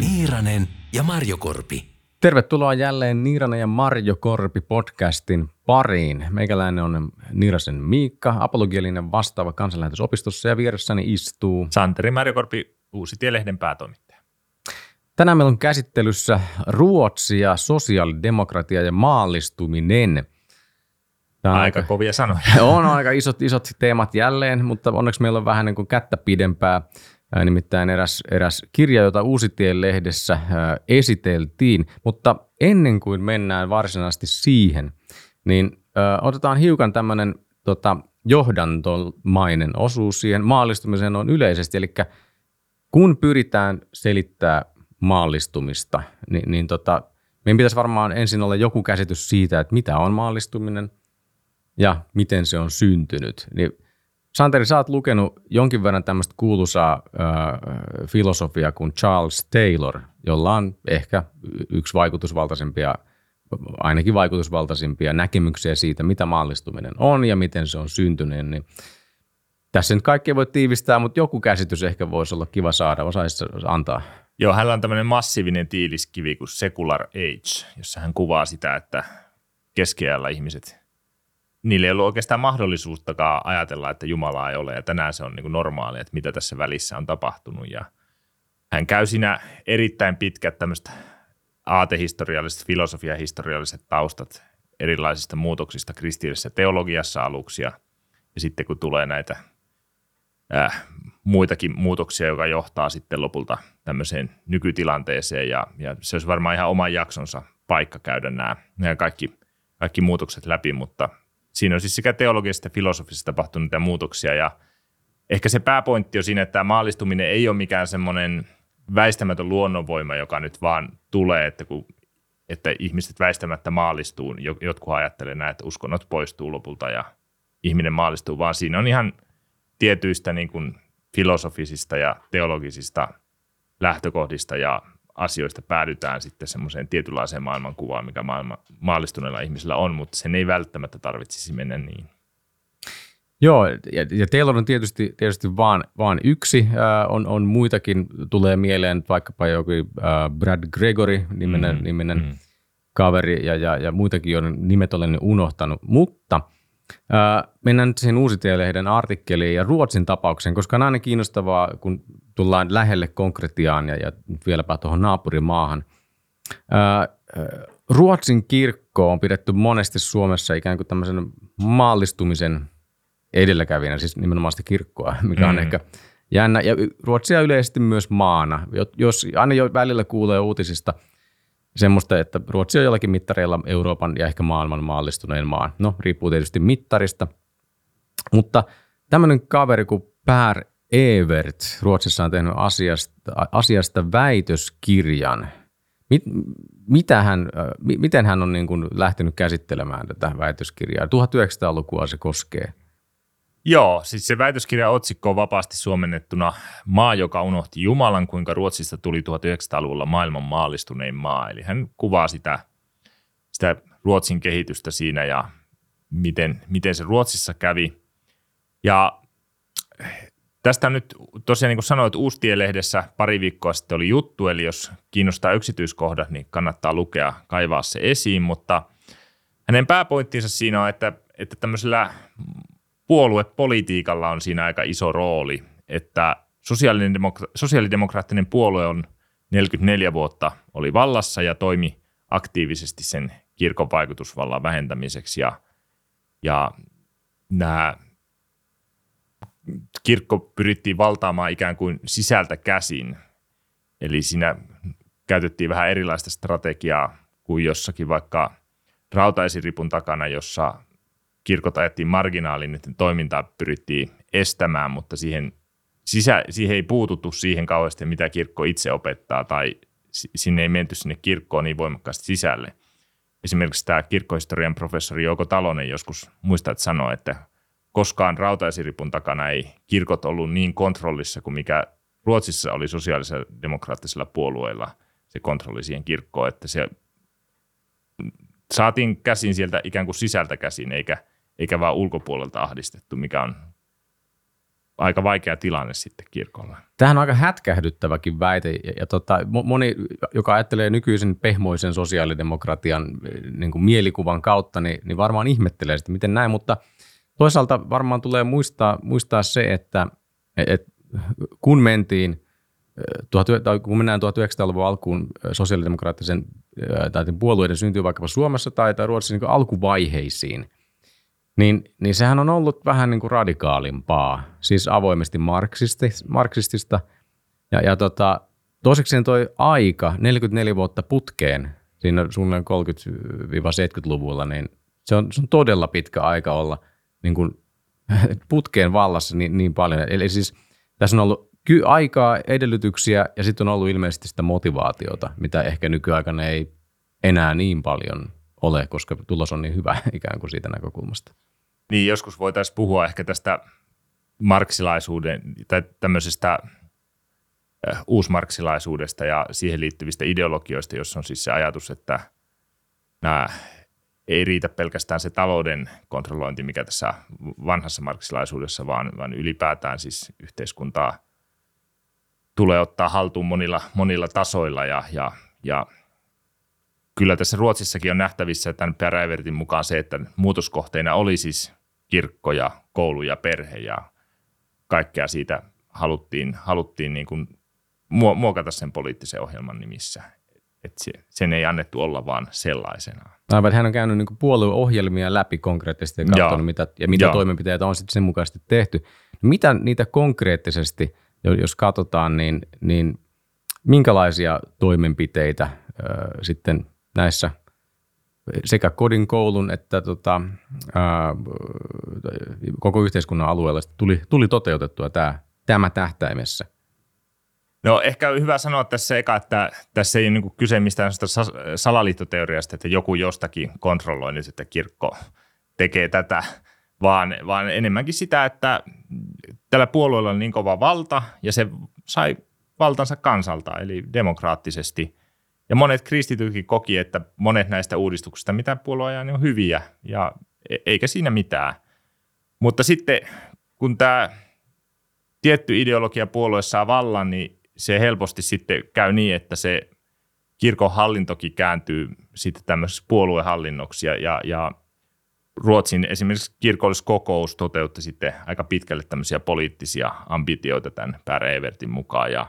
Niiranen ja Marjokorpi. Tervetuloa jälleen Niiranen ja Marjo Korpi podcastin pariin. Meikäläinen on Niirasen Miikka, apologielinen vastaava kansanlähetysopistossa ja vieressäni istuu. Santeri Marjokorpi, Uusi Tielehden päätoimittaja. Tänään meillä on käsittelyssä Ruotsi ja sosiaalidemokratia ja maallistuminen. Tämä on Aika kovia sanoja. On aika isot, isot teemat jälleen, mutta onneksi meillä on vähän niin kuin kättä pidempää. Ää, Nimittäin eräs, eräs kirja, jota Uusitien lehdessä esiteltiin. Mutta ennen kuin mennään varsinaisesti siihen, niin otetaan hiukan tämmöinen tota, johdantomainen osuus siihen maallistumiseen on yleisesti. Eli kun pyritään selittää maallistumista, niin, niin tota, meidän pitäisi varmaan ensin olla joku käsitys siitä, että mitä on maallistuminen ja miten se on syntynyt. Niin Santeri, sä oot lukenut jonkin verran tämmöistä kuuluisaa äh, filosofiaa kuin Charles Taylor, jolla on ehkä yksi vaikutusvaltaisimpia, ainakin vaikutusvaltaisimpia näkemyksiä siitä, mitä maallistuminen on ja miten se on syntynyt. Niin tässä nyt kaikkea voi tiivistää, mutta joku käsitys ehkä voisi olla kiva saada. Osaisi antaa? Joo, hänellä on tämmöinen massiivinen tiiliskivi kuin Secular Age, jossa hän kuvaa sitä, että keskiajalla ihmiset, niillä ei ollut oikeastaan mahdollisuuttakaan ajatella, että Jumalaa ei ole, ja tänään se on niin kuin normaali, että mitä tässä välissä on tapahtunut. Ja hän käy siinä erittäin pitkät tämmöistä aatehistorialliset, filosofiahistorialliset taustat erilaisista muutoksista kristillisessä teologiassa aluksi, ja, ja sitten kun tulee näitä äh, muitakin muutoksia, joka johtaa sitten lopulta tämmöiseen nykytilanteeseen. Ja, ja se olisi varmaan ihan oman jaksonsa paikka käydä nämä, nämä kaikki, kaikki muutokset läpi, mutta siinä on siis sekä teologisesta että filosofisesti tapahtuneita muutoksia ja ehkä se pääpointti on siinä, että tämä maallistuminen ei ole mikään semmoinen väistämätön luonnonvoima, joka nyt vaan tulee, että, kun, että ihmiset väistämättä maallistuu, jotkut ajattelee näin, että uskonnot poistuu lopulta ja ihminen maallistuu, vaan siinä on ihan tietyistä niin kuin filosofisista ja teologisista lähtökohdista ja asioista päädytään sitten semmoiseen tietynlaiseen maailmankuvaan, mikä maailma, maallistuneilla ihmisillä on, mutta sen ei välttämättä tarvitsisi mennä niin. Joo, ja, ja Taylor on tietysti, tietysti vaan, vaan yksi. Äh, on, on muitakin, tulee mieleen vaikkapa joku äh, Brad Gregory niminen, mm, niminen mm. kaveri ja, ja, ja muitakin, joiden nimet olen unohtanut. Mutta äh, mennään nyt siihen Uusitielehden artikkeliin ja Ruotsin tapaukseen, koska on aina kiinnostavaa, kun tullaan lähelle konkretiaan ja, ja vieläpä tuohon naapurimaahan. Äh, Ruotsin kirkko on pidetty monesti Suomessa ikään kuin tämmöisen maallistumisen – edelläkävijänä, siis nimenomaan sitä kirkkoa, mikä on mm. ehkä jännä. Ja Ruotsia yleisesti myös maana. Jos aina jo välillä kuulee uutisista semmoista, että Ruotsi on jollakin mittareilla Euroopan ja ehkä maailman maallistuneen maan. No, riippuu tietysti mittarista. Mutta tämmöinen kaveri kuin Per Evert Ruotsissa on tehnyt asiasta, asiasta väitöskirjan. Mit, mitä hän, miten hän on niin kuin lähtenyt käsittelemään tätä väitöskirjaa? 1900-lukua se koskee. Joo, siis se väitöskirjan otsikko on vapaasti suomennettuna Maa, joka unohti Jumalan, kuinka Ruotsista tuli 1900-luvulla maailman maallistunein maa. Eli hän kuvaa sitä, sitä Ruotsin kehitystä siinä ja miten, miten se Ruotsissa kävi. Ja tästä nyt tosiaan niin kuin sanoit, Uustien-lehdessä pari viikkoa sitten oli juttu, eli jos kiinnostaa yksityiskohdat, niin kannattaa lukea, kaivaa se esiin, mutta hänen pääpointtinsa siinä on, että, että tämmöisellä puoluepolitiikalla on siinä aika iso rooli, että sosiaalidemokra- sosiaalidemokraattinen puolue on 44 vuotta oli vallassa ja toimi aktiivisesti sen kirkon vaikutusvallan vähentämiseksi ja, ja nämä kirkko pyrittiin valtaamaan ikään kuin sisältä käsin. Eli siinä käytettiin vähän erilaista strategiaa kuin jossakin vaikka rautaisiripun takana, jossa kirkot ajettiin marginaalin, että toimintaa pyrittiin estämään, mutta siihen, sisä, siihen ei puututtu siihen kauheasti, mitä kirkko itse opettaa, tai sinne ei menty sinne kirkkoon niin voimakkaasti sisälle. Esimerkiksi tämä kirkkohistorian professori Jouko Talonen joskus muistaa, että sanoi, että koskaan rautaisiripun takana ei kirkot ollut niin kontrollissa kuin mikä Ruotsissa oli sosiaalisella demokraattisella puolueella se kontrolli siihen kirkkoon, että se saatiin käsin sieltä ikään kuin sisältä käsin, eikä eikä vaan ulkopuolelta ahdistettu, mikä on aika vaikea tilanne sitten kirkolla. Tämähän on aika hätkähdyttäväkin väite, ja, ja tota, moni, joka ajattelee nykyisen pehmoisen sosiaalidemokratian niin kuin mielikuvan kautta, niin, niin varmaan ihmettelee sitä, miten näin, mutta toisaalta varmaan tulee muistaa, muistaa se, että et, kun mentiin, tai kun mennään 1900-luvun alkuun sosiaalidemokraattisen tai puolueiden syntyy vaikkapa Suomessa tai, tai Ruotsissa niin alkuvaiheisiin – niin, niin sehän on ollut vähän niin kuin radikaalimpaa, siis avoimesti marksistista. Ja, ja tota, toisekseen toi aika, 44 vuotta putkeen, siinä suunnilleen 30-70-luvulla, niin se on, se on todella pitkä aika olla niin kuin putkeen vallassa niin, niin paljon. Eli siis tässä on ollut ky- aikaa, edellytyksiä ja sitten on ollut ilmeisesti sitä motivaatiota, mitä ehkä nykyaikana ei enää niin paljon ole, koska tulos on niin hyvä ikään kuin siitä näkökulmasta. Niin, joskus voitaisiin puhua ehkä tästä marksilaisuuden tai tämmöisestä uusmarksilaisuudesta ja siihen liittyvistä ideologioista, jossa on siis se ajatus, että nämä ei riitä pelkästään se talouden kontrollointi, mikä tässä vanhassa marksilaisuudessa, vaan, vaan ylipäätään siis yhteiskuntaa tulee ottaa haltuun monilla, monilla tasoilla ja, ja, ja kyllä tässä Ruotsissakin on nähtävissä tämän Perävertin mukaan se, että muutoskohteina oli siis kirkko ja koulu ja perhe ja kaikkea siitä haluttiin, haluttiin niin kuin muokata sen poliittisen ohjelman nimissä. Että se, sen ei annettu olla vaan sellaisena. Aivan, hän on käynyt niin puolueohjelmia läpi konkreettisesti ja katsonut, mitä, ja mitä Joo. toimenpiteitä on sitten sen mukaisesti tehty. Mitä niitä konkreettisesti, jos katsotaan, niin, niin minkälaisia toimenpiteitä äh, sitten näissä – sekä kodin, koulun että tota, ää, koko yhteiskunnan alueella tuli, tuli toteutettua tämä, tämä tähtäimessä? No ehkä on hyvä sanoa tässä eka, että tässä ei ole niin kyse mistään salaliittoteoriasta, että joku jostakin kontrolloi nyt, että kirkko tekee tätä, vaan, vaan enemmänkin sitä, että tällä puolueella on niin kova valta ja se sai valtansa kansalta, eli demokraattisesti – ja monet kristitytkin koki, että monet näistä uudistuksista, mitä puolue ajaa, niin on hyviä ja e- eikä siinä mitään. Mutta sitten kun tämä tietty ideologia puolue saa vallan, niin se helposti sitten käy niin, että se kirkon hallintokin kääntyy sitten tämmöiseksi puoluehallinnoksi ja, ja, ja Ruotsin esimerkiksi kirkolliskokous toteutti sitten aika pitkälle tämmöisiä poliittisia ambitioita tämän Per Evertin mukaan ja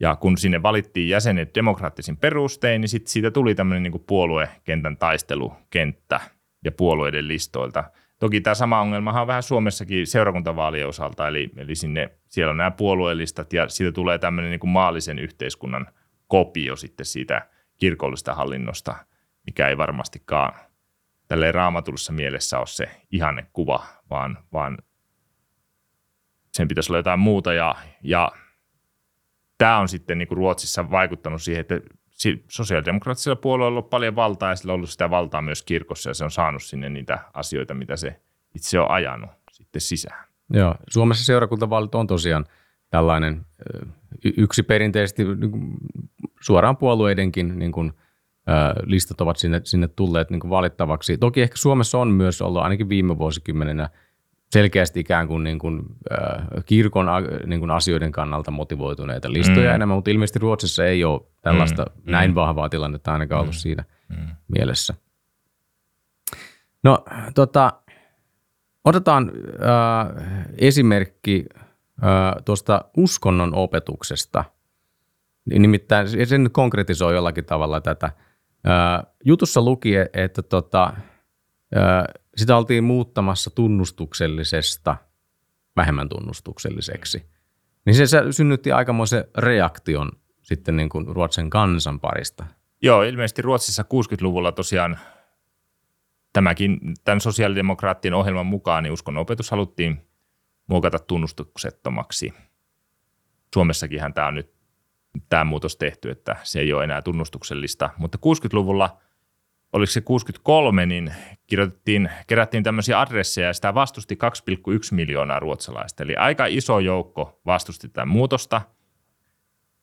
ja kun sinne valittiin jäsenet demokraattisin perustein, niin sit siitä tuli tämmöinen niin puoluekentän taistelukenttä ja puolueiden listoilta. Toki tämä sama ongelma on vähän Suomessakin seurakuntavaalien osalta, eli, eli sinne, siellä on nämä puolueellistat ja siitä tulee tämmöinen niin maallisen yhteiskunnan kopio sitten siitä kirkollista hallinnosta, mikä ei varmastikaan tälleen raamatullisessa mielessä ole se ihanne kuva, vaan, vaan sen pitäisi olla jotain muuta. Ja, ja tämä on sitten niin kuin Ruotsissa vaikuttanut siihen, että sosiaalidemokraattisella puolueella on ollut paljon valtaa ja sillä on ollut sitä valtaa myös kirkossa ja se on saanut sinne niitä asioita, mitä se itse on ajanut sitten sisään. Joo, Suomessa seurakuntavaalit on tosiaan tällainen yksi perinteisesti niin suoraan puolueidenkin niin kuin, listat ovat sinne, sinne tulleet niin kuin valittavaksi. Toki ehkä Suomessa on myös ollut ainakin viime vuosikymmenenä – selkeästi ikään kuin, niin kuin äh, kirkon niin kuin asioiden kannalta motivoituneita listoja mm. enemmän, mutta ilmeisesti Ruotsissa ei ole tällaista mm. näin mm. vahvaa tilannetta ainakaan ollut mm. siinä mm. mielessä. No tota, otetaan äh, esimerkki äh, tuosta uskonnon opetuksesta. Nimittäin se nyt konkretisoi jollakin tavalla tätä. Äh, jutussa luki, että tota, sitä oltiin muuttamassa tunnustuksellisesta vähemmän tunnustukselliseksi. Niin se synnytti aikamoisen reaktion sitten niin kuin Ruotsin kansan parista. Joo, ilmeisesti Ruotsissa 60-luvulla tosiaan tämäkin, tämän sosiaalidemokraattien ohjelman mukaan, niin uskonnonopetus haluttiin muokata tunnustuksettomaksi. Suomessakinhan tämä on nyt tämä muutos tehty, että se ei ole enää tunnustuksellista, mutta 60-luvulla – oliko se 63, niin kirjoitettiin, kerättiin tämmöisiä adresseja ja sitä vastusti 2,1 miljoonaa ruotsalaista. Eli aika iso joukko vastusti tätä muutosta.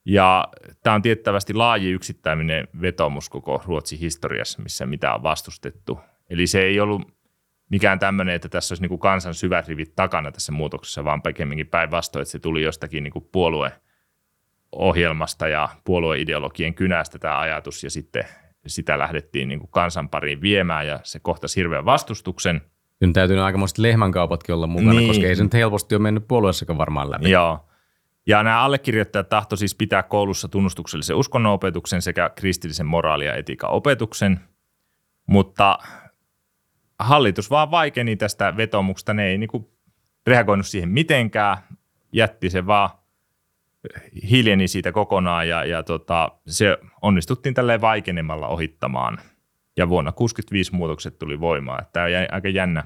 Ja tämä on tiettävästi laaji yksittäinen vetomus koko Ruotsin historiassa, missä mitä on vastustettu. Eli se ei ollut mikään tämmöinen, että tässä olisi niin kuin kansan syvät rivit takana tässä muutoksessa, vaan pikemminkin päinvastoin, että se tuli jostakin niin puolueohjelmasta ja puolueideologien kynästä tämä ajatus, ja sitten sitä lähdettiin niin kuin kansan pariin viemään, ja se kohtasi hirveän vastustuksen. Nyt täytyy aikamoiset lehmänkaupatkin olla mukana, niin. koska ei se nyt helposti ole mennyt puolueessakaan varmaan läpi. Joo. Ja nämä allekirjoittajat tahto siis pitää koulussa tunnustuksellisen uskonnonopetuksen sekä kristillisen moraali- ja etiikan opetuksen, mutta hallitus vaan vaikeni tästä vetomuksesta. Ne ei niin kuin reagoinut siihen mitenkään, jätti se vaan hiljeni siitä kokonaan ja, ja tota, se onnistuttiin tälleen vaikenemalla ohittamaan. Ja vuonna 1965 muutokset tuli voimaan. Tämä on aika jännä,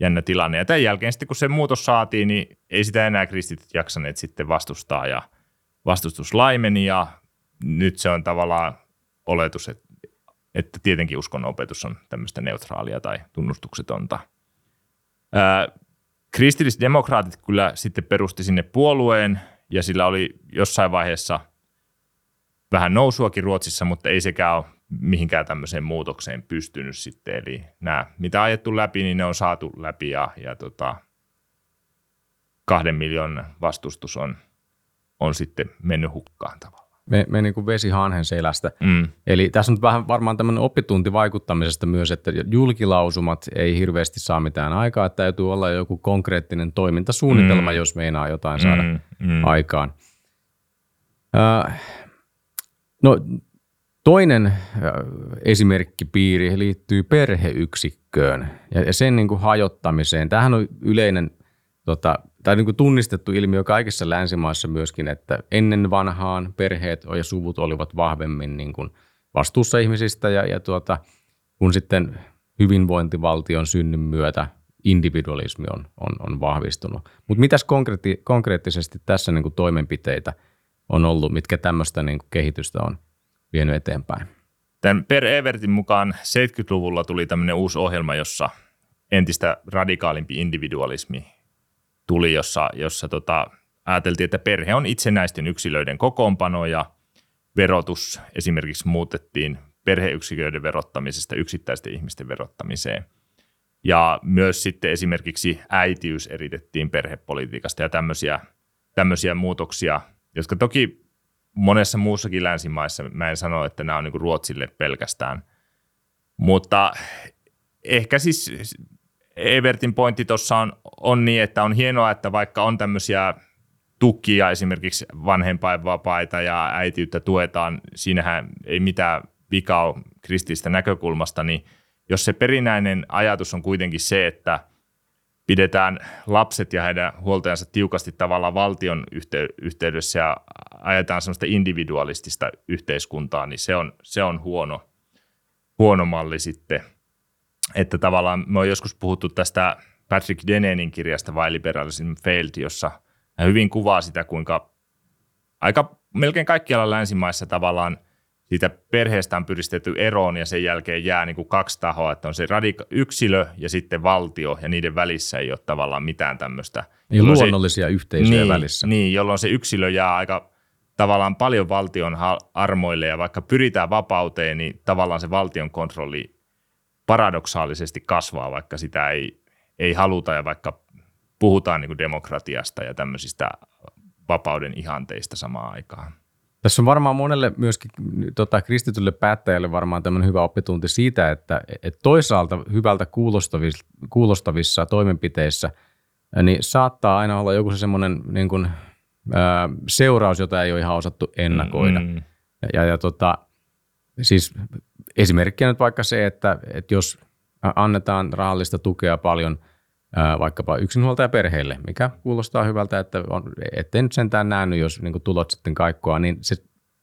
jännä tilanne. Ja tämän jälkeen sitten kun se muutos saatiin, niin ei sitä enää kristityt jaksaneet sitten vastustaa ja vastustus laimeni ja nyt se on tavallaan oletus, että, että tietenkin uskonnonopetus on tämmöistä neutraalia tai tunnustuksetonta. Ää, kristillisdemokraatit kyllä sitten perusti sinne puolueen ja sillä oli jossain vaiheessa vähän nousuakin Ruotsissa, mutta ei sekään ole mihinkään tämmöiseen muutokseen pystynyt sitten. Eli nämä, mitä ajettu läpi, niin ne on saatu läpi ja, ja tota, kahden miljoonan vastustus on, on sitten mennyt hukkaan tavallaan. Me, me niin kuin vesi hanhen selästä. Mm. Eli tässä on vähän varmaan tämmöinen oppitunti vaikuttamisesta myös, että julkilausumat ei hirveästi saa mitään aikaa, että täytyy olla joku konkreettinen toimintasuunnitelma, mm. jos meinaa jotain saada mm. Mm. aikaan. Äh, no Toinen äh, esimerkkipiiri liittyy perheyksikköön ja sen niin kuin hajottamiseen. Tämähän on yleinen tota, tai niin kuin tunnistettu ilmiö kaikissa länsimaissa myöskin, että ennen vanhaan perheet ja suvut olivat vahvemmin niin kuin vastuussa ihmisistä ja, ja tuota, kun sitten hyvinvointivaltion synnyn myötä individualismi on, on, on vahvistunut. Mutta mitäs konkreetti, konkreettisesti tässä niin kuin toimenpiteitä on ollut, mitkä tämmöistä niin kuin kehitystä on vienyt eteenpäin? Tämän Per Evertin mukaan 70-luvulla tuli tämmöinen uusi ohjelma, jossa entistä radikaalimpi individualismi tuli, jossa, jossa tota, ajateltiin, että perhe on itsenäisten yksilöiden kokoonpano ja verotus esimerkiksi muutettiin perheyksiköiden verottamisesta yksittäisten ihmisten verottamiseen. Ja myös sitten esimerkiksi äitiys eritettiin perhepolitiikasta ja tämmöisiä, tämmöisiä muutoksia, jotka toki monessa muussakin länsimaissa, mä en sano, että nämä on niin Ruotsille pelkästään, mutta ehkä siis Evertin pointti tuossa on, on niin, että on hienoa, että vaikka on tämmöisiä tukia, esimerkiksi vanhempainvapaita ja äitiyttä tuetaan, siinähän ei mitään vikaa ole kristillistä näkökulmasta, niin jos se perinäinen ajatus on kuitenkin se, että pidetään lapset ja heidän huoltajansa tiukasti tavallaan valtion yhteydessä ja ajetaan semmoista individualistista yhteiskuntaa, niin se on, se on huono, huono malli sitten – että tavallaan me on joskus puhuttu tästä Patrick Denenin kirjasta Why Liberalism Failed, jossa hän hyvin kuvaa sitä, kuinka aika melkein kaikkialla länsimaissa tavallaan siitä perheestä on pyristetty eroon ja sen jälkeen jää niin kuin kaksi tahoa, että on se radika- yksilö ja sitten valtio ja niiden välissä ei ole tavallaan mitään tämmöistä. Niin luonnollisia se, yhteisöjä niin, välissä. Niin, jolloin se yksilö jää aika tavallaan paljon valtion armoille ja vaikka pyritään vapauteen, niin tavallaan se valtion kontrolli paradoksaalisesti kasvaa, vaikka sitä ei, ei haluta ja vaikka puhutaan niin kuin demokratiasta ja tämmöisistä vapauden ihanteista samaan aikaan. Tässä on varmaan monelle myöskin tota, kristitylle päättäjälle varmaan tämmöinen hyvä oppitunti siitä, että, että toisaalta hyvältä kuulostavissa, kuulostavissa toimenpiteissä niin saattaa aina olla joku se semmoinen niin kuin, ää, seuraus, jota ei ole ihan osattu ennakoida. Mm. Ja, ja, ja tota, siis esimerkkinä nyt vaikka se, että, että jos annetaan rahallista tukea paljon vaikkapa yksinhuoltajaperheille, mikä kuulostaa hyvältä, että on, ettei nyt sentään nähnyt, jos niin tulot sitten kaikkoa, niin se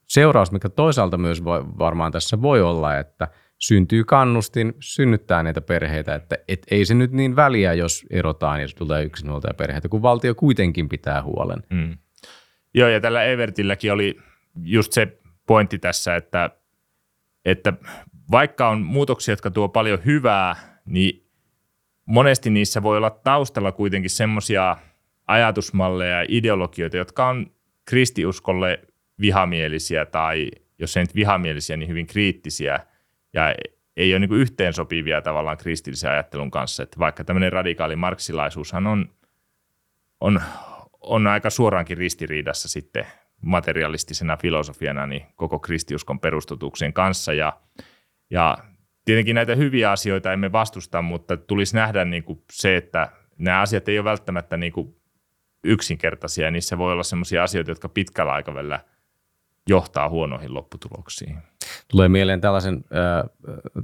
seuraus, mikä toisaalta myös voi, varmaan tässä voi olla, että syntyy kannustin synnyttää niitä perheitä, että et ei se nyt niin väliä, jos erotaan ja tulee yksinhuoltajaperheitä, kun valtio kuitenkin pitää huolen. Mm. Joo, ja tällä Evertilläkin oli just se pointti tässä, että että vaikka on muutoksia, jotka tuo paljon hyvää, niin monesti niissä voi olla taustalla kuitenkin semmoisia ajatusmalleja ja ideologioita, jotka on kristiuskolle vihamielisiä tai jos ei nyt vihamielisiä, niin hyvin kriittisiä ja ei ole niin yhteensopivia tavallaan kristillisen ajattelun kanssa. Että vaikka tämmöinen radikaali marksilaisuushan on, on, on aika suoraankin ristiriidassa sitten materialistisena filosofiana niin koko kristiuskon perustutuksien kanssa. Ja, ja tietenkin näitä hyviä asioita emme vastusta, mutta tulisi nähdä niin kuin se, että nämä asiat ei ole välttämättä niin kuin yksinkertaisia, ja niissä voi olla sellaisia asioita, jotka pitkällä aikavälillä johtaa huonoihin lopputuloksiin. Tulee mieleen tällaisen äh,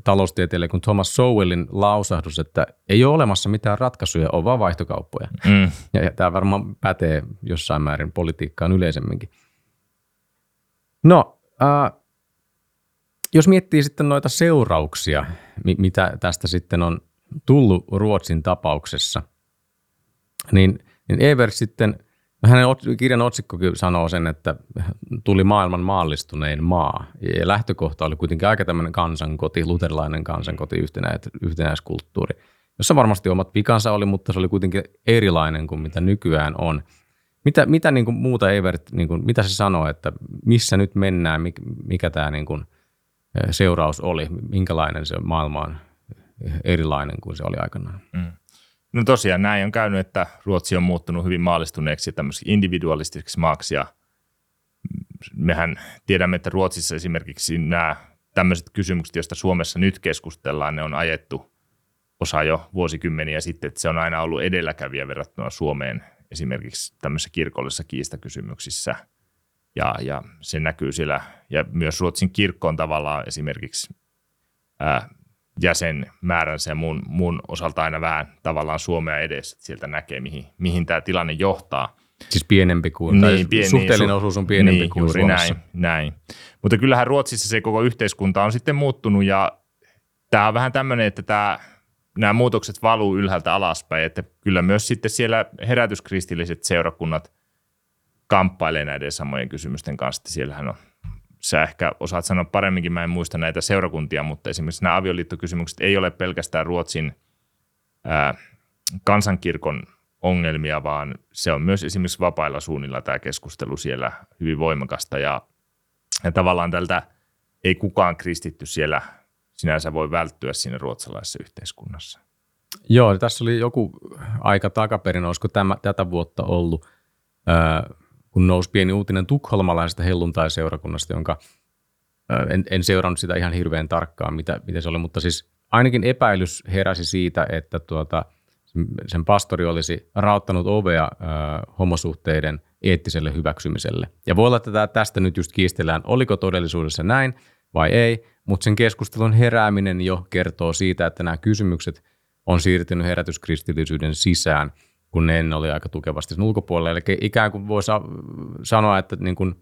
taloustieteilijä kuin Thomas Sowellin lausahdus, että ei ole olemassa mitään ratkaisuja, on vaan vaihtokauppoja. Mm. Ja, ja tämä varmaan pätee jossain määrin politiikkaan yleisemminkin. No, äh, jos miettii sitten noita seurauksia, mitä tästä sitten on tullut Ruotsin tapauksessa, niin, niin Evert sitten, hänen kirjan otsikkokin sanoo sen, että tuli maailman maallistunein maa. Ja lähtökohta oli kuitenkin aika tämmöinen kansankoti, luterilainen kansankoti, yhtenäis, yhtenäiskulttuuri, jossa varmasti omat pikansa oli, mutta se oli kuitenkin erilainen kuin mitä nykyään on. Mitä, mitä niin kuin muuta Evert, niin kuin, mitä se sanoo, että missä nyt mennään, mikä, mikä tämä niin kuin seuraus oli, minkälainen se maailma on erilainen kuin se oli aikanaan? Mm. No tosiaan näin on käynyt, että Ruotsi on muuttunut hyvin maallistuneeksi tämmöiseksi individualistiseksi maaksi ja mehän tiedämme, että Ruotsissa esimerkiksi nämä tämmöiset kysymykset, joista Suomessa nyt keskustellaan, ne on ajettu osa jo vuosikymmeniä sitten, että se on aina ollut edelläkävijä verrattuna Suomeen esimerkiksi tämmöisissä kirkollisissa kiistakysymyksissä. Ja, ja se näkyy siellä, ja myös Ruotsin kirkko on tavallaan esimerkiksi ää, jäsenmääränsä ja muun, muun osalta aina vähän tavallaan Suomea edessä, että sieltä näkee, mihin, mihin tämä tilanne johtaa. Siis pienempi kuin, niin, pieni, suhteellinen su- osuus on pienempi niin, kuin juuri Suomessa. Näin, näin. Mutta kyllähän Ruotsissa se koko yhteiskunta on sitten muuttunut ja tämä on vähän tämmöinen, että tämä, nämä muutokset valuu ylhäältä alaspäin, että kyllä myös sitten siellä herätyskristilliset seurakunnat kamppailee näiden samojen kysymysten kanssa. Siellähän on sä ehkä osaat sanoa paremminkin, mä en muista näitä seurakuntia, mutta esimerkiksi nämä avioliittokysymykset ei ole pelkästään Ruotsin ää, kansankirkon ongelmia, vaan se on myös esimerkiksi vapailla suunnilla tämä keskustelu siellä hyvin voimakasta ja, ja tavallaan tältä ei kukaan kristitty siellä sinänsä voi välttyä siinä ruotsalaisessa yhteiskunnassa. Joo, tässä oli joku aika takaperin, olisiko tämä, tätä vuotta ollut, ää, kun nousi pieni uutinen tukholmalaisesta helluntai-seurakunnasta, jonka en, en seurannut sitä ihan hirveän tarkkaan, mitä, mitä se oli, mutta siis ainakin epäilys heräsi siitä, että tuota, sen pastori olisi rauttanut ovea äh, homosuhteiden eettiselle hyväksymiselle. Ja voi olla, että tästä nyt just kiistellään, oliko todellisuudessa näin vai ei, mutta sen keskustelun herääminen jo kertoo siitä, että nämä kysymykset on siirtynyt herätyskristillisyyden sisään – kun ne ennen oli aika tukevasti sen ulkopuolella. Eli ikään kuin voi sanoa, että niin kuin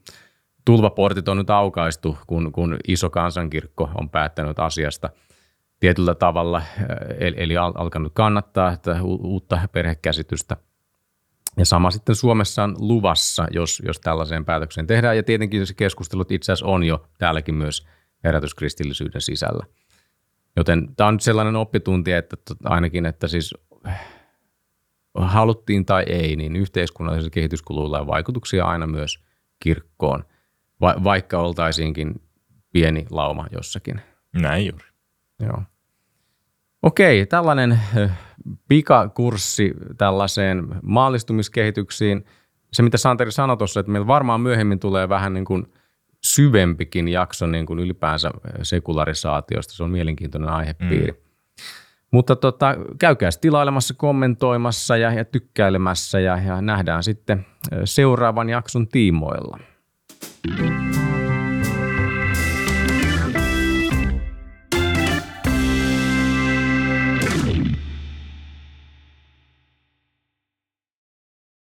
tulvaportit on nyt aukaistu, kun, kun iso kansankirkko on päättänyt asiasta tietyllä tavalla, eli, eli alkanut kannattaa että uutta perhekäsitystä. Ja sama sitten Suomessa on luvassa, jos, jos tällaiseen päätökseen tehdään. Ja tietenkin se keskustelut itse asiassa on jo täälläkin myös herätyskristillisyyden sisällä. Joten tämä on nyt sellainen oppitunti, että ainakin, että siis haluttiin tai ei, niin yhteiskunnallisilla kehityskuluilla on vaikutuksia aina myös kirkkoon, va- vaikka oltaisiinkin pieni lauma jossakin. Näin juuri. Joo. Okei, tällainen pikakurssi tällaiseen maallistumiskehityksiin. Se, mitä Santeri sanoi tuossa, että meillä varmaan myöhemmin tulee vähän niin kuin syvempikin jakso niin kuin ylipäänsä sekularisaatiosta. Se on mielenkiintoinen aihepiiri. Mm. Mutta tota, käykää tilailemassa, kommentoimassa ja, ja tykkäilemässä ja, ja nähdään sitten seuraavan jakson tiimoilla.